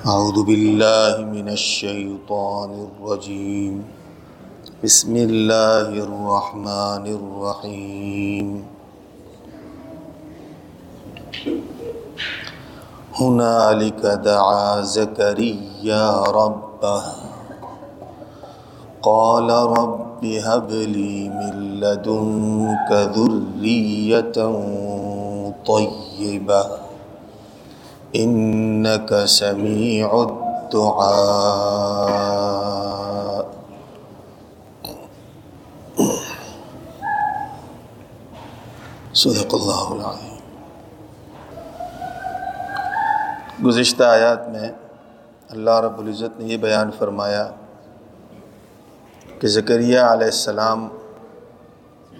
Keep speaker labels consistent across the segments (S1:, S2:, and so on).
S1: أعوذ بالله من الشيطان الرجيم. بسم الله الرحمن الرحيم. هنالك دعا زكريا ربه. قال رب هب لي من لدنك ذرية طيبة. إنك سميع الدعاء. صدق اللہ العظیم. گزشتہ آیات میں اللہ رب العزت نے یہ بیان فرمایا کہ ذکریہ علیہ السلام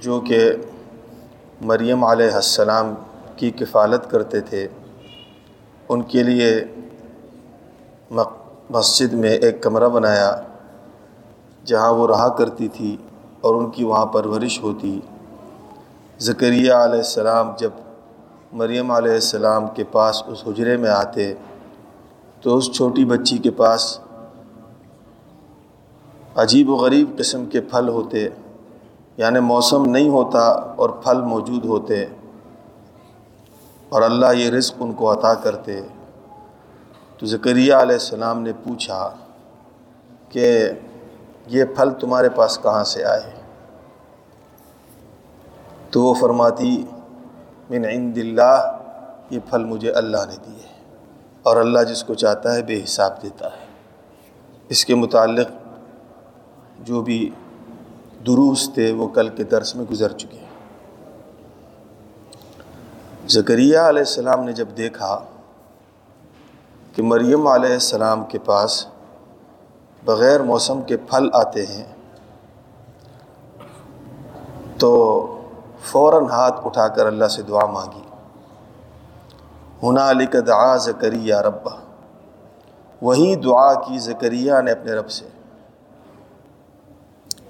S1: جو کہ مریم علیہ السلام کی کفالت کرتے تھے ان کے لیے مسجد میں ایک کمرہ بنایا جہاں وہ رہا کرتی تھی اور ان کی وہاں پرورش ہوتی۔ ذکریہ علیہ السلام جب مریم علیہ السلام کے پاس اس حجرے میں آتے تو اس چھوٹی بچی کے پاس عجیب و غریب قسم کے پھل ہوتے یعنی موسم نہیں ہوتا اور پھل موجود ہوتے۔ اور اللہ یہ رزق ان کو عطا کرتے۔ تو ذکریہ علیہ السلام نے پوچھا کہ یہ پھل تمہارے پاس کہاں سے آئے؟ تو وہ فرماتی، من عند اللہ، یہ پھل مجھے اللہ نے دیے۔ اور اللہ جس کو چاہتا ہے بے حساب دیتا ہے۔ اس کے متعلق جو بھی دروس تھے وہ کل کے درس میں گزر چکے ہیں۔ زکریہ علیہ السلام نے جب دیکھا کہ مریم علیہ السلام کے پاس بغیر موسم کے پھل آتے ہیں، تو فوراً ہاتھ اٹھا کر اللہ سے دعا مانگی۔ ہونا علی کا دعا زکریہ ربا وہی دعا کی زکریہ نے اپنے رب سے۔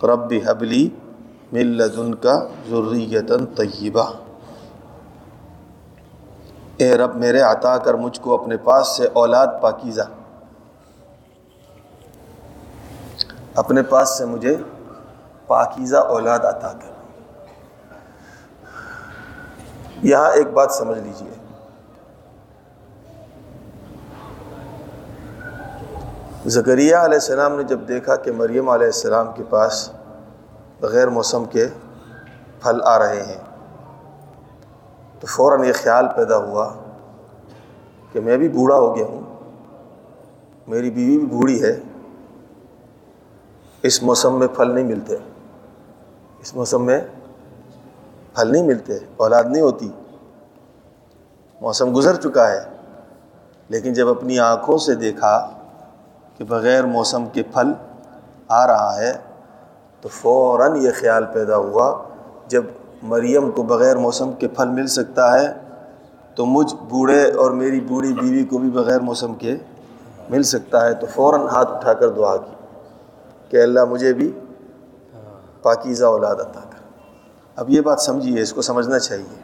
S1: رب حبلی ملدن کا ضروریتاً طیبہ۔ اے رب میرے عطا کر مجھ کو اپنے پاس سے اولاد پاکیزہ۔ اپنے پاس سے مجھے پاکیزہ اولاد عطا کر۔ یہاں ایک بات سمجھ لیجیے۔ زکریہ علیہ السلام نے جب دیکھا کہ مریم علیہ السلام کے پاس بغیر موسم کے پھل آ رہے ہیں تو فوراً یہ خیال پیدا ہوا کہ میں بھی بوڑھا ہو گیا ہوں، میری بیوی بھی بوڑھی ہے، اس موسم میں پھل نہیں ملتے۔ اس موسم میں پھل نہیں ملتے، اولاد نہیں ہوتی۔ موسم گزر چکا ہے، لیکن جب اپنی آنکھوں سے دیکھا کہ بغیر موسم کے پھل آ رہا ہے، تو فوراً یہ خیال پیدا ہوا۔ جب مریم کو بغیر موسم کے پھل مل سکتا ہے، تو مجھ بوڑھے اور میری بوڑھی بیوی کو بھی بغیر موسم کے مل سکتا ہے۔ تو فوراً ہاتھ اٹھا کر دعا کی کہ اللہ مجھے بھی پاکیزہ اولاد عطا کر۔ اب یہ بات سمجھیے، اس کو سمجھنا چاہیے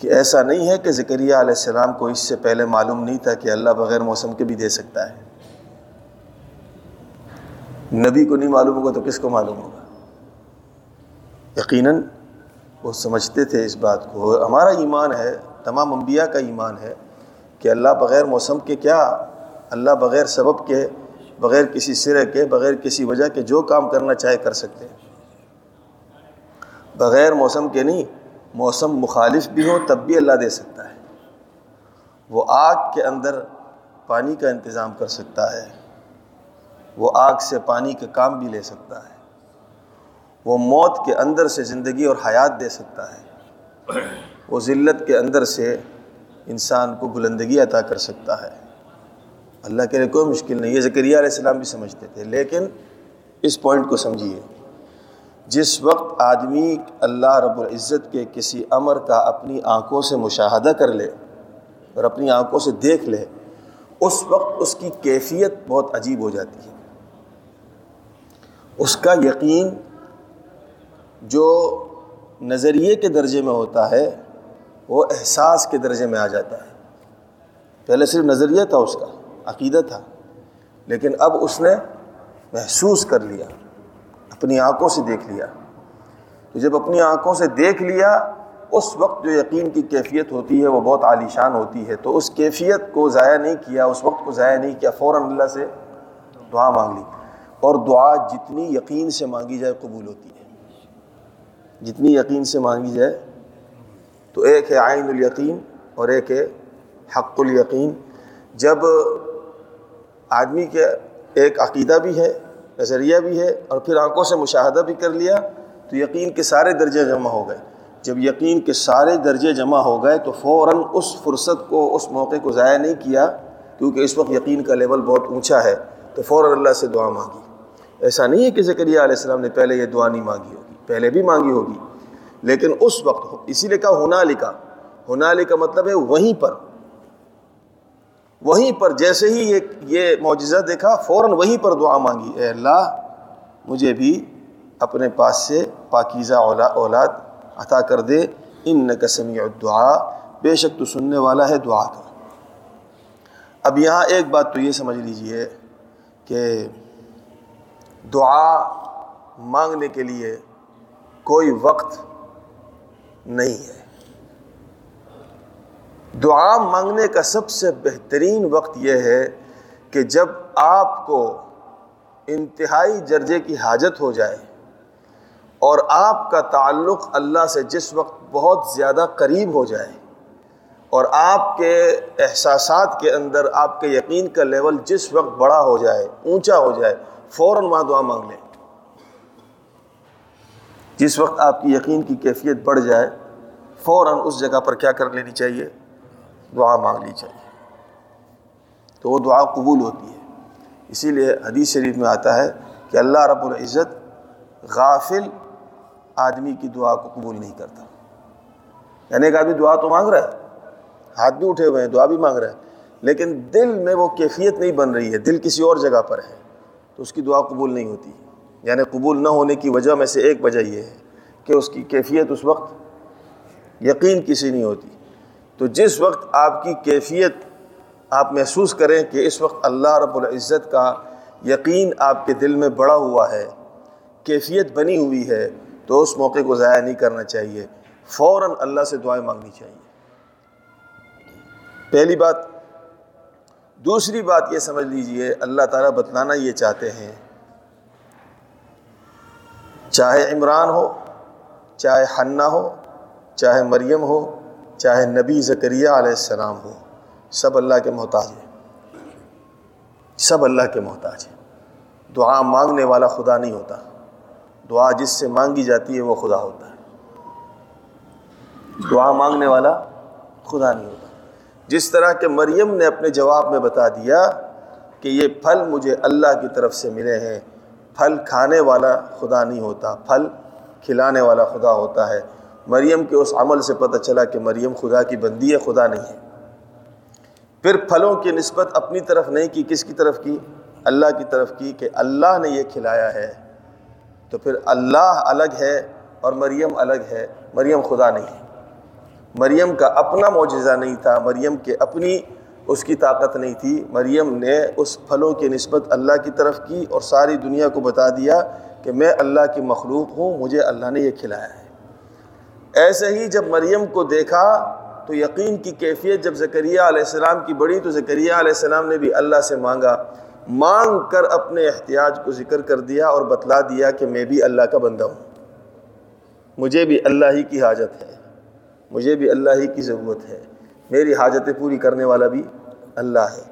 S1: کہ ایسا نہیں ہے کہ ذکریہ علیہ السلام کو اس سے پہلے معلوم نہیں تھا کہ اللہ بغیر موسم کے بھی دے سکتا ہے۔ نبی کو نہیں معلوم ہوگا تو کس کو معلوم ہوگا؟ یقیناً وہ سمجھتے تھے اس بات کو۔ ہمارا ایمان ہے، تمام انبیاء کا ایمان ہے کہ اللہ بغیر موسم کے کیا، اللہ بغیر سبب کے، بغیر کسی سرے کے، بغیر کسی وجہ کے جو کام کرنا چاہے کر سکتے ہیں۔ بغیر موسم کے نہیں، موسم مخالف بھی ہو تب بھی اللہ دے سکتا ہے۔ وہ آگ کے اندر پانی کا انتظام کر سکتا ہے۔ وہ آگ سے پانی کا کام بھی لے سکتا ہے۔ وہ موت کے اندر سے زندگی اور حیات دے سکتا ہے۔ وہ ذلت کے اندر سے انسان کو بلندگی عطا کر سکتا ہے۔ اللہ کے لیے کوئی مشکل نہیں یہ ذکریہ علیہ السلام بھی سمجھتے تھے، لیکن اس پوائنٹ کو سمجھیے۔ جس وقت آدمی اللہ رب العزت کے کسی امر کا اپنی آنکھوں سے مشاہدہ کر لے اور اپنی آنکھوں سے دیکھ لے، اس وقت اس کی کیفیت بہت عجیب ہو جاتی ہے۔ اس کا یقین جو نظریے کے درجے میں ہوتا ہے، وہ احساس کے درجے میں آ جاتا ہے۔ پہلے صرف نظریہ تھا اس کا، عقیدہ تھا، لیکن اب اس نے محسوس کر لیا، اپنی آنکھوں سے دیکھ لیا۔ تو جب اپنی آنکھوں سے دیکھ لیا، اس وقت جو یقین کی کیفیت ہوتی ہے، وہ بہت عالیشان ہوتی ہے۔ تو اس کیفیت کو ضائع نہیں کیا، اس وقت کو ضائع نہیں کیا، فوراً اللہ سے دعا مانگ لی۔ اور دعا جتنی یقین سے مانگی جائے، قبول ہوتی ہے۔ جتنی یقین سے مانگی جائے، تو ایک ہے آئین الیقین اور ایک ہے حق الیقین۔ جب آدمی کے ایک عقیدہ بھی ہے، نظریہ بھی ہے اور پھر آنکھوں سے مشاہدہ بھی کر لیا، تو یقین کے سارے درجے جمع ہو گئے۔ جب یقین کے سارے درجے جمع ہو گئے، تو فوراً اس فرصت کو، اس موقع کو ضائع نہیں کیا، کیونکہ اس وقت یقین کا لیول بہت اونچا ہے، تو فوراً اللہ سے دعا مانگی۔ ایسا نہیں ہے کہ زکریہ علیہ السلام نے پہلے یہ دعا نہیں مانگی ہوگی پہلے بھی مانگی ہوگی۔ لیکن اس وقت اسی لیے کہا ہونا لکھا ہونا لکھا مطلب ہے وہیں پر۔ وہیں پر جیسے ہی یہ یہ معجزہ دیکھا، فوراً وہیں پر دعا مانگی۔ اے اللہ، مجھے بھی اپنے پاس سے پاکیزہ اولاد عطا کر دے۔ ان سمیع الدعا بے شک تو سننے والا ہے دعا کا اب یہاں ایک بات تو یہ سمجھ لیجیے کہ دعا مانگنے کے لیے کوئی وقت نہیں ہے۔ دعا مانگنے کا سب سے بہترین وقت یہ ہے کہ جب آپ کو انتہائی درجے کی حاجت ہو جائے اور آپ کا تعلق اللہ سے جس وقت بہت زیادہ قریب ہو جائے اور آپ کے احساسات کے اندر آپ کے یقین کا لیول جس وقت بڑا ہو جائے، اونچا ہو جائے، فوراً وہاں دعا مانگ لیں۔ جس وقت آپ کی یقین کی کیفیت بڑھ جائے، فوراً اس جگہ پر کیا کر لینی چاہیے؟ دعا مانگ لی چاہیے۔ تو وہ دعا قبول ہوتی ہے۔ اسی لیے حدیث شریف میں آتا ہے کہ اللہ رب العزت غافل آدمی کی دعا کو قبول نہیں کرتا۔ یعنی ایک آدمی دعا تو مانگ رہا ہے، ہاتھ بھی اٹھے ہوئے ہیں، دعا بھی مانگ رہا ہے، لیکن دل میں وہ کیفیت نہیں بن رہی ہے، دل کسی اور جگہ پر ہے، تو اس کی دعا قبول نہیں ہوتی۔ یعنی قبول نہ ہونے کی وجہ میں سے ایک وجہ یہ ہے کہ اس کی کیفیت اس وقت یقین کسی نہیں ہوتی۔ تو جس وقت آپ کی کیفیت آپ محسوس کریں کہ اس وقت اللہ رب العزت کا یقین آپ کے دل میں بڑا ہوا ہے، کیفیت بنی ہوئی ہے، تو اس موقع کو ضائع نہیں کرنا چاہیے۔ فوراً اللہ سے دعائیں مانگنی چاہیے۔ پہلی بات، دوسری بات یہ سمجھ لیجیے، اللہ تعالیٰ بتلانا یہ چاہتے ہیں چاہے عمران ہو، چاہے حنہ ہو، چاہے مریم ہو، چاہے نبی زکریہ علیہ السلام ہو، سب اللہ کے محتاج ہیں۔ سب اللہ کے محتاج ہیں۔ دعا مانگنے والا خدا نہیں ہوتا۔ دعا جس سے مانگی جاتی ہے وہ خدا ہوتا ہے۔ دعا مانگنے والا خدا نہیں ہوتا۔ جس طرح کہ مریم نے اپنے جواب میں بتا دیا کہ یہ پھل مجھے اللہ کی طرف سے ملے ہیں پھل کھانے والا خدا نہیں ہوتا، پھل کھلانے والا خدا ہوتا ہے۔ مریم کے اس عمل سے پتہ چلا کہ مریم خدا کی بندی ہے، خدا نہیں ہے۔ پھر پھلوں کی نسبت اپنی طرف نہیں کی، کس کی طرف کی؟ اللہ کی طرف کی کہ اللہ نے یہ کھلایا ہے۔ تو پھر اللہ الگ ہے اور مریم الگ ہے، مریم خدا نہیں ہے۔ مریم کا اپنا معجزہ نہیں تھا، مریم کے اپنی اس کی طاقت نہیں تھی۔ مریم نے اس پھلوں کی نسبت اللہ کی طرف کی اور ساری دنیا کو بتا دیا کہ میں اللہ کی مخلوق ہوں، مجھے اللہ نے یہ کھلایا ہے۔ ایسے ہی جب مریم کو دیکھا تو یقین کی کیفیت جب زکریہ علیہ السلام کی بڑی تو زکریہ علیہ السلام نے بھی اللہ سے مانگا۔ مانگ کر اپنے احتیاج کو ذکر کر دیا اور بتلا دیا کہ میں بھی اللہ کا بندہ ہوں۔ مجھے بھی اللہ ہی کی حاجت ہے۔ مجھے بھی اللہ ہی کی ضرورت ہے۔ میری حاجتیں پوری کرنے والا بھی اللہ ہے۔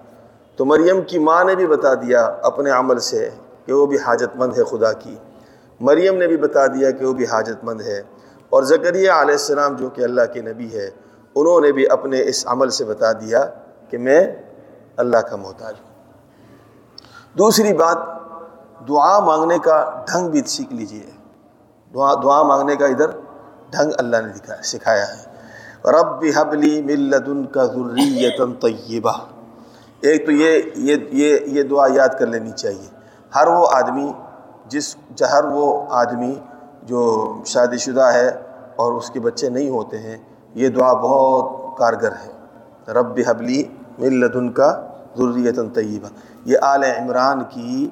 S1: تو مریم کی ماں نے بھی بتا دیا اپنے عمل سے کہ وہ بھی حاجت مند ہے خدا کی۔ مریم نے بھی بتا دیا کہ وہ بھی حاجت مند ہے۔ اور زکریہ علیہ السلام جو کہ اللہ کے نبی ہے، انہوں نے بھی اپنے اس عمل سے بتا دیا کہ میں اللہ کا محتاج ہوں۔ دوسری بات، دعا مانگنے کا ڈھنگ بھی سیکھ لیجیے۔ دعا دعا مانگنے کا ادھر ڈھنگ اللہ نے دکھایا سکھایا ہے۔ رب حبلی ملدن کا ذریتن طیبہ۔ ایک تو یہ یہ یہ یہ دعا یاد کر لینی چاہیے۔ ہر وہ آدمی جس، ہر وہ آدمی جو شادی شدہ ہے اور اس کے بچے نہیں ہوتے ہیں، یہ دعا بہت کارگر ہے۔ رب حبلی ملدن کا ضروریت طیبہ۔ یہ آل عمران کی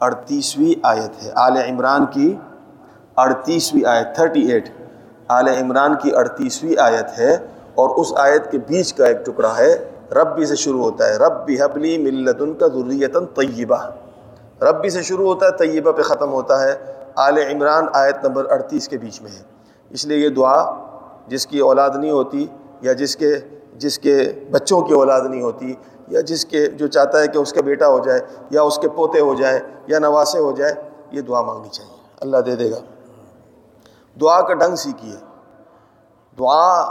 S1: اڑتیسویں آیت ہے۔ آل عمران کی اڑتیسویں آیت، تھرٹی ایٹ۔ آل عمران کی اڑتیسویں آیت ہے اور اس آیت کے بیچ کا ایک ٹکڑا ہے، ربی سے شروع ہوتا ہے رب بھی حبلی ملتن کا ضروریتاً طیبہ۔ ربی سے شروع ہوتا ہے، طیبہ پہ ختم ہوتا ہے۔ آل عمران آیت نمبر اڑتیس کے بیچ میں ہے۔ اس لیے یہ دعا جس کی اولاد نہیں ہوتی یا جس کے جس کے بچوں کی اولاد نہیں ہوتی یا جس کے، جو چاہتا ہے کہ اس کا بیٹا ہو جائے یا اس کے پوتے ہو جائے یا نواسے ہو جائے، یہ دعا مانگنی چاہیے۔ اللہ دے دے گا۔ دعا کا ڈھنگ سیکھیے دعا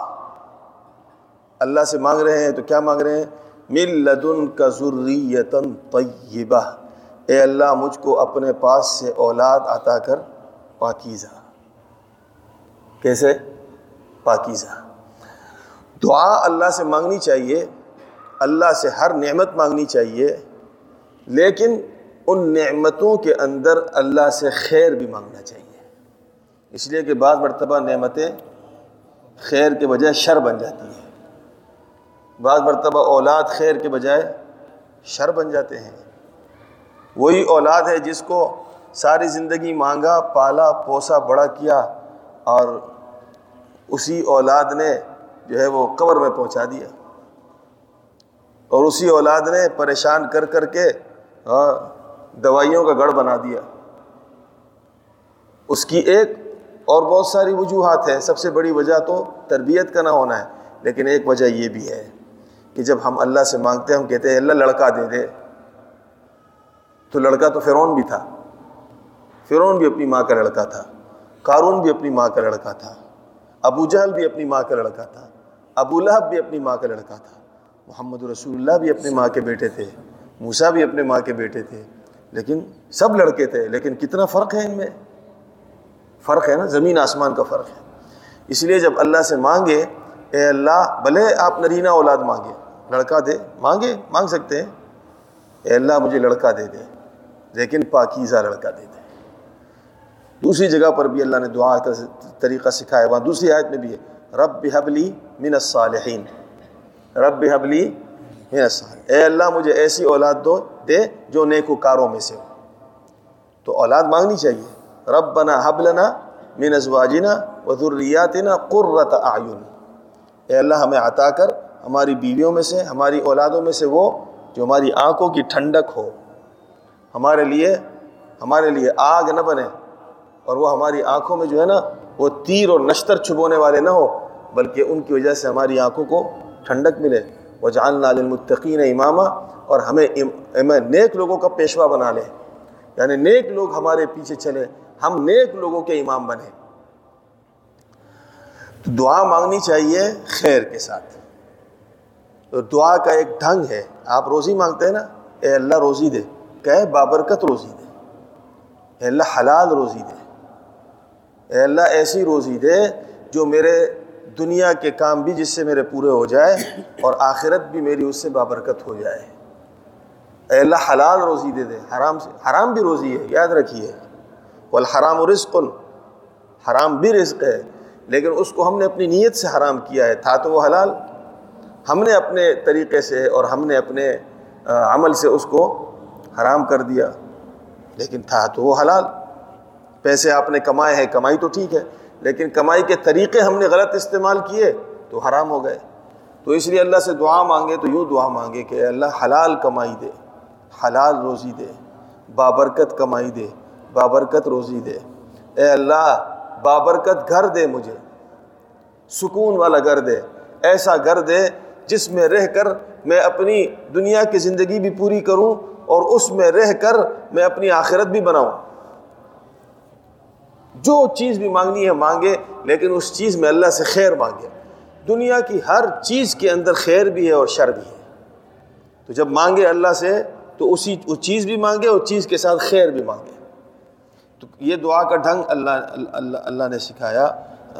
S1: اللہ سے مانگ رہے ہیں تو کیا مانگ رہے ہیں؟ مل لدن کا ضروریتاً طیبہ اے اللہ، مجھ کو اپنے پاس سے اولاد عطا کر پاکیزہ۔ کیسے؟ پاکیزہ۔ دعا اللہ سے مانگنی چاہیے، اللہ سے ہر نعمت مانگنی چاہیے، لیکن ان نعمتوں کے اندر اللہ سے خیر بھی مانگنا چاہیے۔ اس لیے کہ بعض مرتبہ نعمتیں خیر کے بجائے شر بن جاتی ہیں۔ بعض مرتبہ اولاد خیر کے بجائے شر بن جاتے ہیں۔ وہی اولاد ہے جس کو ساری زندگی مانگا، پالا، پوسا، بڑا کیا اور اسی اولاد نے جو ہے وہ قبر میں پہنچا دیا۔ اور اسی اولاد نے پریشان کر کر کے ہاں، دوائیوں کا گڑھ بنا دیا۔ اس کی ایک اور بہت ساری وجوہات ہیں۔ سب سے بڑی وجہ تو تربیت کا نہ ہونا ہے، لیکن ایک وجہ یہ بھی ہے کہ جب ہم اللہ سے مانگتے ہیں، ہم کہتے ہیں، اللہ لڑکا دے دے۔ تو لڑکا تو فرعون بھی تھا۔ فرعون بھی اپنی ماں کا لڑکا تھا۔ قارون بھی اپنی ماں کا لڑکا تھا۔ ابو جہل بھی اپنی ماں کا لڑکا تھا۔ ابو لہب بھی اپنی ماں کا لڑکا تھا۔ محمد رسول اللہ بھی اپنی ماں کے بیٹے تھے۔ موسا بھی اپنے ماں کے بیٹے تھے۔ لیکن سب لڑکے تھے، لیکن کتنا فرق ہے ان میں؟ فرق ہے نا؟ زمین آسمان کا فرق ہے۔ اس لیے جب اللہ سے مانگے، اے اللہ، بھلے آپ نرینہ اولاد مانگے۔ لڑکا دے، مانگے؟ مانگ سکتے ہیں۔ اے اللہ، مجھے لڑکا دے دے۔ لیکن پاکیزہ لڑکا دے دے۔ دوسری جگہ پر بھی اللہ نے دعا کا طریقہ سکھایا، وہاں دوسری آیت میں بھی ہے۔ رب حبلی من الصالحین۔ رب حبلی من الصالحین۔ اے اللہ، مجھے ایسی اولاد دو، دے جو نیکو کاروں میں سے ہو۔ تو اولاد مانگنی چاہیے۔ رب بنا حبلنا من ازواجنا و ذریاتنا قرۃ اعین۔ اے اللہ، ہمیں عطا کر ہماری بیویوں میں سے، ہماری اولادوں میں سے وہ جو ہماری آنکھوں کی ٹھنڈک ہو۔ ہمارے لیے ہمارے لیے آگ نہ بنے۔ اور وہ ہماری آنکھوں میں جو ہے نا، وہ تیر اور نشتر چھبونے والے نہ ہو، بلکہ ان کی وجہ سے ہماری آنکھوں کو ٹھنڈک ملے۔ وہ جان لال المطقین امامہ اور ہمیں نیک لوگوں کا پیشوا بنا لے۔ یعنی نیک لوگ ہمارے پیچھے چلے۔ ہم نیک لوگوں کے امام بنے۔ تو دعا مانگنی چاہیے خیر کے ساتھ۔ دعا کا ایک ڈھنگ ہے۔ آپ روزی مانگتے ہیں نا؟ اے اللہ روزی دے۔ کہ بابرکت روزی دے۔ اے اللہ حلال روزی دے۔ اے اللہ ایسی روزی دے جو میرے دنیا کے کام بھی جس سے میرے پورے ہو جائے اور آخرت بھی میری اس سے بابرکت ہو جائے۔ اے اللہ حلال روزی دے دے۔ حرام سے حرام بھی روزی ہے، یاد رکھیے۔ والحرام رزق حرام بھی رزق ہے، لیکن اس کو ہم نے اپنی نیت سے حرام کیا ہے، تھا تو وہ حلال۔ ہم نے اپنے طریقے سے اور ہم نے اپنے عمل سے اس کو حرام کر دیا، لیکن تھا تو وہ حلال۔ پیسے آپ نے کمائے ہیں، کمائی تو ٹھیک ہے، لیکن کمائی کے طریقے ہم نے غلط استعمال کیے تو حرام ہو گئے۔ تو اس لیے اللہ سے دعا مانگے تو یوں دعا مانگے کہ اللہ حلال کمائی دے، حلال روزی دے، بابرکت کمائی دے۔ بابرکت روزی دے۔ اے اللہ، بابرکت گھر دے مجھے۔ سکون والا گھر دے۔ ایسا گھر دے جس میں رہ کر میں اپنی دنیا کی زندگی بھی پوری کروں اور اس میں رہ کر میں اپنی آخرت بھی بناؤں۔ جو چیز بھی مانگنی ہے مانگے، لیکن اس چیز میں اللہ سے خیر مانگے۔ دنیا کی ہر چیز کے اندر خیر بھی ہے اور شر بھی ہے۔ تو جب مانگے اللہ سے، تو اسی، وہ چیز بھی مانگے اور چیز کے ساتھ خیر بھی مانگے۔ تو یہ دعا کا ڈھنگ اللہ اللہ اللہ نے سکھایا۔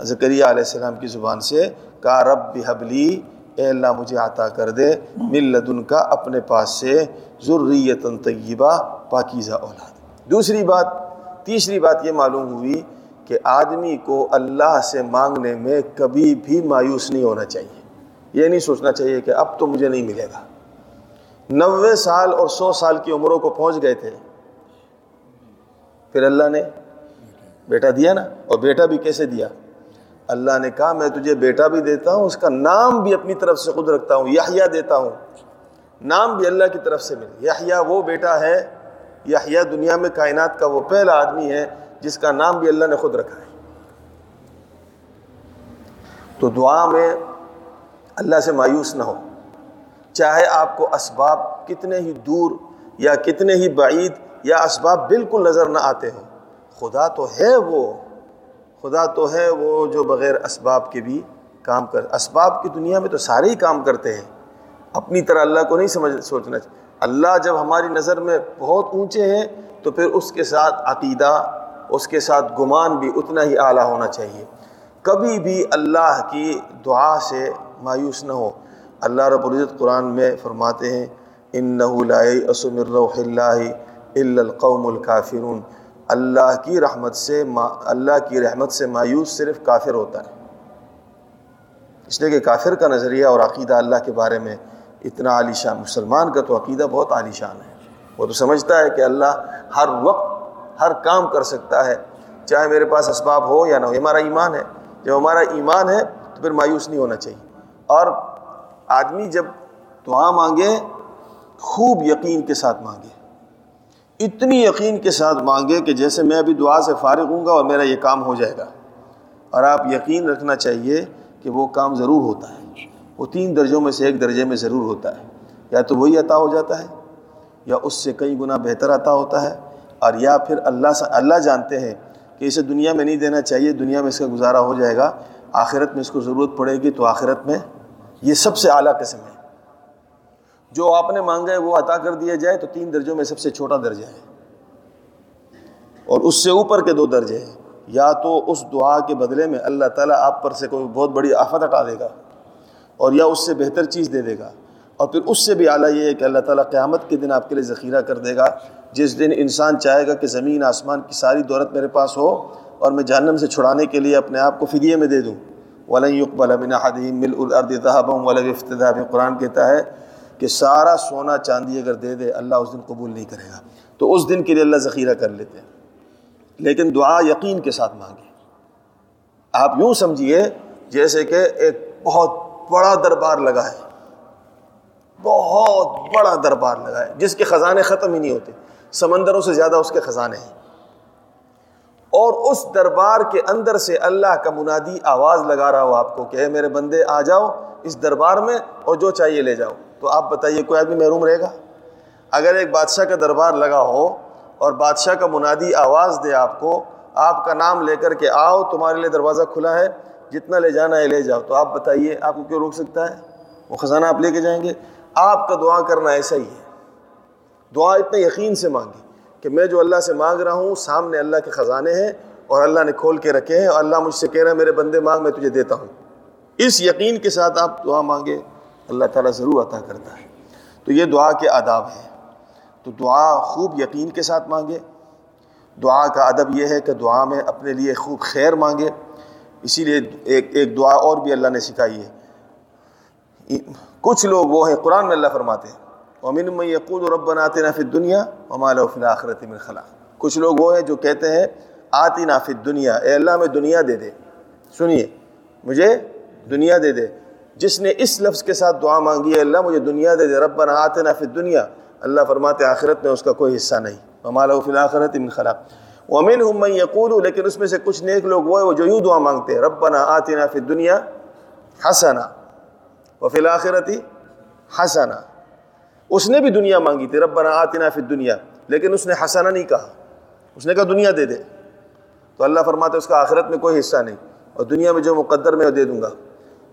S1: ذکریہ علیہ السلام کی زبان سے کا رب بحبلی اے اللہ مجھے عطا کر دے۔ مل لدن کا اپنے پاس سے ضروریت طیبہ، پاکیزہ اولاد۔ دوسری بات، تیسری بات یہ معلوم ہوئی کہ آدمی کو اللہ سے مانگنے میں کبھی بھی مایوس نہیں ہونا چاہیے۔ یہ نہیں سوچنا چاہیے کہ اب تو مجھے نہیں ملے گا۔ نوے سال اور سو سال کی عمروں کو پہنچ گئے تھے۔ پھر اللہ نے بیٹا دیا نا اور بیٹا بھی کیسے دیا؟ اللہ نے کہا، میں تجھے بیٹا بھی دیتا ہوں، اس کا نام بھی اپنی طرف سے خود رکھتا ہوں، یحییٰ دیتا ہوں۔ نام بھی اللہ کی طرف سے مل یحییٰ وہ بیٹا ہے، یحییٰ دنیا میں کائنات کا وہ پہلا آدمی ہے جس کا نام بھی اللہ نے خود رکھا ہے۔ تو دعا میں اللہ سے مایوس نہ ہو۔ چاہے آپ کو اسباب کتنے ہی دور یا کتنے ہی بعید یا اسباب بالکل نظر نہ آتے ہوں۔ خدا تو ہے وہ، خدا تو ہے وہ جو بغیر اسباب کے بھی کام کر، اسباب کی دنیا میں تو سارے ہی کام کرتے ہیں۔ اپنی طرح اللہ کو نہیں سمجھ، سوچنا چاہیے۔ اللہ جب ہماری نظر میں بہت اونچے ہیں تو پھر اس کے ساتھ عقیدہ، اس کے ساتھ گمان بھی اتنا ہی اعلیٰ ہونا چاہیے۔ کبھی بھی اللہ کی دعا سے مایوس نہ ہو۔ اللہ رب العزت قرآن میں فرماتے ہیں ان اسم الروح اللہ القوم الکافرون اللہ کی رحمت سے اللہ کی رحمت سے مایوس صرف کافر ہوتا ہے۔ اس لیے کہ کافر کا نظریہ اور عقیدہ اللہ کے بارے میں اتنا عالی شان مسلمان کا تو عقیدہ بہت عالی شان ہے۔ وہ تو سمجھتا ہے کہ اللہ ہر وقت ہر کام کر سکتا ہے۔ چاہے میرے پاس اسباب ہو یا نہ ہو، یہ ہمارا ایمان ہے۔ جب ہمارا ایمان ہے تو پھر مایوس نہیں ہونا چاہیے۔ اور آدمی جب دعا مانگے، خوب یقین کے ساتھ مانگے۔ اتنی یقین کے ساتھ مانگے کہ جیسے میں ابھی دعا سے فارغ ہوں گا اور میرا یہ کام ہو جائے گا۔ اور آپ یقین رکھنا چاہیے کہ وہ کام ضرور ہوتا ہے۔ وہ تین درجوں میں سے ایک درجے میں ضرور ہوتا ہے۔ یا تو وہی عطا ہو جاتا ہے، یا اس سے کئی گنا بہتر عطا ہوتا ہے۔ اور یا پھر اللہ سے، اللہ جانتے ہیں کہ اسے دنیا میں نہیں دینا چاہیے، دنیا میں اس کا گزارا ہو جائے گا، آخرت میں اس کو ضرورت پڑے گی تو آخرت میں یہ سب سے اعلیٰ قسم ہے۔ جو آپ نے مانگا ہے وہ عطا کر دیا جائے تو تین درجوں میں سب سے چھوٹا درجہ ہے۔ اور اس سے اوپر کے دو درجے ہیں۔ یا تو اس دعا کے بدلے میں اللہ تعالیٰ آپ پر سے کوئی بہت بڑی آفت ہٹا دے گا اور یا اس سے بہتر چیز دے دے گا۔ اور پھر اس سے بھی اعلیٰ یہ ہے کہ اللہ تعالیٰ قیامت کے دن آپ کے لیے ذخیرہ کر دے گا۔ جس دن انسان چاہے گا کہ زمین، آسمان کی ساری دولت میرے پاس ہو اور میں جہنم سے چھڑانے کے لیے اپنے آپ کو فدیے میں دے دوں۔ ولن يقبل مل الارض ذهبا قرآن کہتا ہے کہ سارا سونا چاندی اگر دے دے، اللہ اس دن قبول نہیں کرے گا۔ تو اس دن کے لیے اللہ ذخیرہ کر لیتے ہیں۔ لیکن دعا یقین کے ساتھ مانگے آپ یوں سمجھیے، جیسے کہ ایک بہت بڑا دربار لگا ہے۔ بہت بڑا دربار لگا ہے، جس کے خزانے ختم ہی نہیں ہوتے۔ سمندروں سے زیادہ اس کے خزانے ہیں۔ اور اس دربار کے اندر سے اللہ کا منادی آواز لگا رہا ہو آپ کو کہ اے میرے بندے، آ جاؤ اس دربار میں اور جو چاہیے لے جاؤ۔ تو آپ بتائیے، کوئی آدمی محروم رہے گا؟ اگر ایک بادشاہ کا دربار لگا ہو اور بادشاہ کا منادی آواز دے آپ کو، آپ کا نام لے کر کے آؤ، تمہارے لیے دروازہ کھلا ہے، جتنا لے جانا ہے لے جاؤ۔ تو آپ بتائیے، آپ کو کیوں روک سکتا ہے؟ وہ خزانہ آپ لے کے جائیں گے۔ آپ کا دعا کرنا ایسا ہی ہے۔ دعا اتنے یقین سے مانگی کہ میں جو اللہ سے مانگ رہا ہوں، سامنے اللہ کے خزانے ہیں اور اللہ نے کھول کے رکھے ہیں اور اللہ مجھ سے کہہ رہا ہے، میرے بندے مانگ، میں تجھے دیتا ہوں۔ اس یقین کے ساتھ آپ دعا مانگے۔ اللہ تعالیٰ ضرور عطا کرتا ہے۔ تو یہ دعا کے آداب ہیں۔ تو دعا خوب یقین کے ساتھ مانگے۔ دعا کا ادب یہ ہے کہ دعا میں اپنے لیے خوب خیر مانگے۔ اسی لیے ایک ایک دعا اور بھی اللہ نے سکھائی ہے۔ کچھ لوگ وہ ہیں، قرآن میں اللہ فرماتے ہیں۔ امین میں یقود و رب بناتے نا پھر دنیا مال و آخرت میں خلا کچھ لوگ وہ ہیں جو کہتے ہیں آتی نا پھر دنیا اے اللہ میں دنیا دے دے۔ سنیے، مجھے دنیا دے دے۔ جس نے اس لفظ کے ساتھ دعا مانگی ہے، اللہ مجھے دنیا دے دے رب بنا آتے نا دنیا اللہ فرماتے آخرت میں اس کا کوئی حصہ نہیں۔ ممال فی آخرت من خلا امین ہوں میں یقول لیکن اس میں سے کچھ نیک لوگ وہ ہیں جو یوں دعا مانگتے ہیں رب بنا آتی نا پھر دنیا حسنا و فی الآخرتی حسنا۔ اس نے بھی دنیا مانگی تھی، ربنا آتنا فی دنیا لیکن اس نے حسانہ نہیں کہا۔ اس نے کہا دنیا دے دے۔ تو اللہ فرماتے اس کا آخرت میں کوئی حصہ نہیں۔ اور دنیا میں جو مقدر میں وہ دے دوں گا۔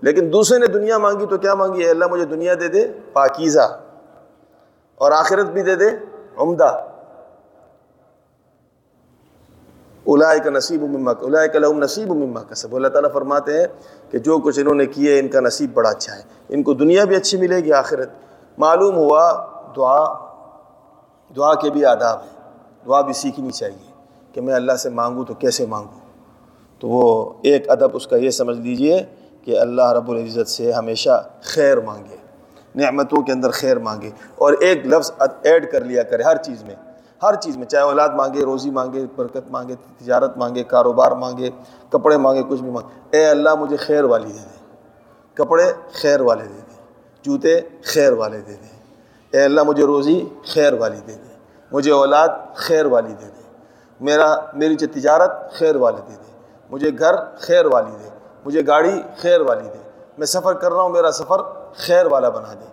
S1: لیکن دوسرے نے دنیا مانگی تو کیا مانگی؟ ہے اللہ مجھے دنیا دے دے پاکیزہ اور آخرت بھی دے دے عمدہ۔ الائے کا نصیب مما الائے کا نصیب مما کا سب اللہ تعالیٰ فرماتے ہیں کہ جو کچھ انہوں نے کیے، ان کا نصیب بڑا اچھا ہے۔ ان کو دنیا بھی اچھی ملے گی، آخرت۔ معلوم ہوا دعا دعا کے بھی آداب ہیں۔ دعا بھی سیکھنی چاہیے کہ میں اللہ سے مانگوں تو کیسے مانگوں؟ تو وہ ایک ادب اس کا یہ سمجھ لیجیے کہ اللہ رب العزت سے ہمیشہ خیر مانگے، نعمتوں کے اندر خیر مانگے اور ایک لفظ ایڈ کر لیا کرے ہر چیز میں۔ ہر چیز میں، چاہے اولاد مانگے، روزی مانگے، برکت مانگے، تجارت مانگے، کاروبار مانگے، کپڑے مانگے، کچھ بھی مانگے۔ اے اللہ، مجھے خیر والی دے دے۔ کپڑے خیر والے دے دے۔ جوتے خیر والے دے دے۔ اے اللہ، مجھے روزی خیر والی دے دے۔ مجھے اولاد خیر والی دے دے۔ میرا، میری جو تجارت خیر والی دے دے۔ مجھے گھر خیر والی دے۔ مجھے گاڑی خیر والی دے۔ میں سفر کر رہا ہوں، میرا سفر خیر والا بنا دے۔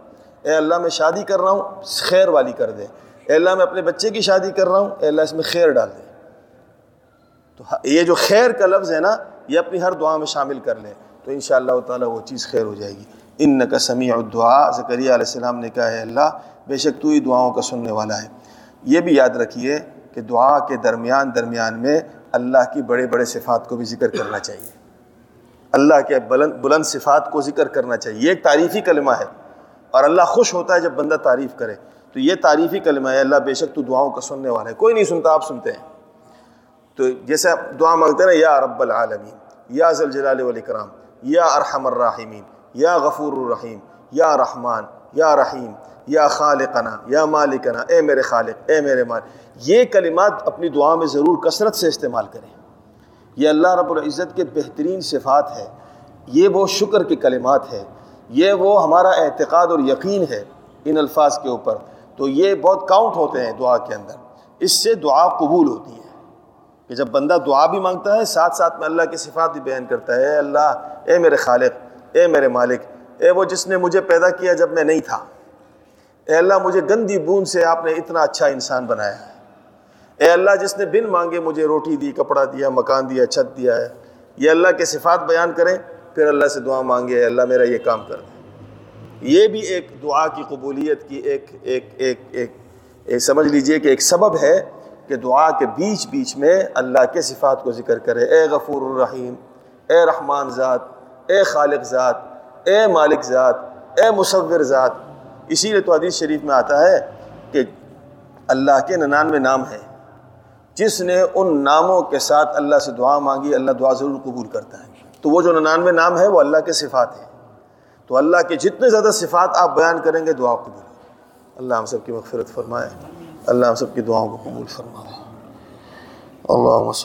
S1: اے اللہ، میں شادی کر رہا ہوں، خیر والی کر دے۔ اے اللہ، میں اپنے بچے کی شادی کر رہا ہوں، اے اللہ، اس میں خیر ڈال دے۔ تو ہاں، یہ جو خیر کا لفظ ہے نا، یہ اپنی ہر دعا میں شامل کر لے۔ تو ان شاء اللہ تعالیٰ وہ چیز خیر ہو جائے گی۔ ان کا سمیع الدعا زکریہ علیہ السلام نے کہا ہے اللہ، بے شک تو ہی دعاؤں کا سننے والا ہے۔ یہ بھی یاد رکھیے کہ دعا کے درمیان درمیان میں اللہ کی بڑے بڑے صفات کو بھی ذکر کرنا چاہیے۔ اللہ کے بلند بلند صفات کو ذکر کرنا چاہیے۔ یہ ایک تعریفی کلمہ ہے اور اللہ خوش ہوتا ہے جب بندہ تعریف کرے۔ تو یہ تعریفی کلمہ ہے، اللہ بے شک تو دعاؤں کا سننے والا ہے۔ کوئی نہیں سنتا، آپ سنتے ہیں۔ تو جیسے دعا مانگتے ہیں نا، یا رب العالمین، یا ذلجلال والاکرام، یا ارحم الراحمین، یا غفور الرحیم، یا رحمان، یا رحیم، یا خالقنا، یا مالکنا، اے میرے خالق، اے میرے مال یہ کلمات اپنی دعا میں ضرور کثرت سے استعمال کریں۔ یہ اللہ رب العزت کے بہترین صفات ہے یہ وہ شکر کے کلمات ہے یہ وہ ہمارا اعتقاد اور یقین ہے ان الفاظ کے اوپر۔ تو یہ بہت کاؤنٹ ہوتے ہیں دعا کے اندر۔ اس سے دعا قبول ہوتی ہے۔ کہ جب بندہ دعا بھی مانگتا ہے، ساتھ ساتھ میں اللہ کی صفات بھی بیان کرتا ہے۔ اے اللہ، اے میرے خالق، اے میرے مالک، اے وہ جس نے مجھے پیدا کیا جب میں نہیں تھا۔ اے اللہ، مجھے گندی بون سے آپ نے اتنا اچھا انسان بنایا۔ ہے اے اللہ جس نے بن مانگے مجھے روٹی دی کپڑا دیا مکان دیا چھت دیا ہے یہ اللہ کے صفات بیان کریں پھر اللہ سے دعا مانگے اے اللہ میرا یہ کام کر دیں یہ بھی ایک دعا کی قبولیت کی ایک ایک ایک ایک, ایک سمجھ لیجیے کہ ایک سبب ہے کہ دعا کے بیچ بیچ میں اللہ کے صفات کو ذکر کرے۔ اے غفور الرحیم اے رحمان ذات اے خالق ذات اے مالک ذات اے مصور ذات۔ اسی لیے تو حدیث شریف میں آتا ہے کہ اللہ کے ننانوے نام ہیں۔ جس نے ان ناموں کے ساتھ اللہ سے دعا مانگی، اللہ دعا ضرور قبول کرتا ہے۔ تو وہ جو ننانوے نام ہے وہ اللہ کے صفات ہیں۔ تو اللہ کے جتنے زیادہ صفات آپ بیان کریں گے، دعا قبول اللہ ہم سب کی مغفرت فرمائے۔ اللہ ہم سب کی دعاؤں کو قبول فرمائے۔ اللہ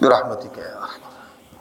S1: برحمتك يا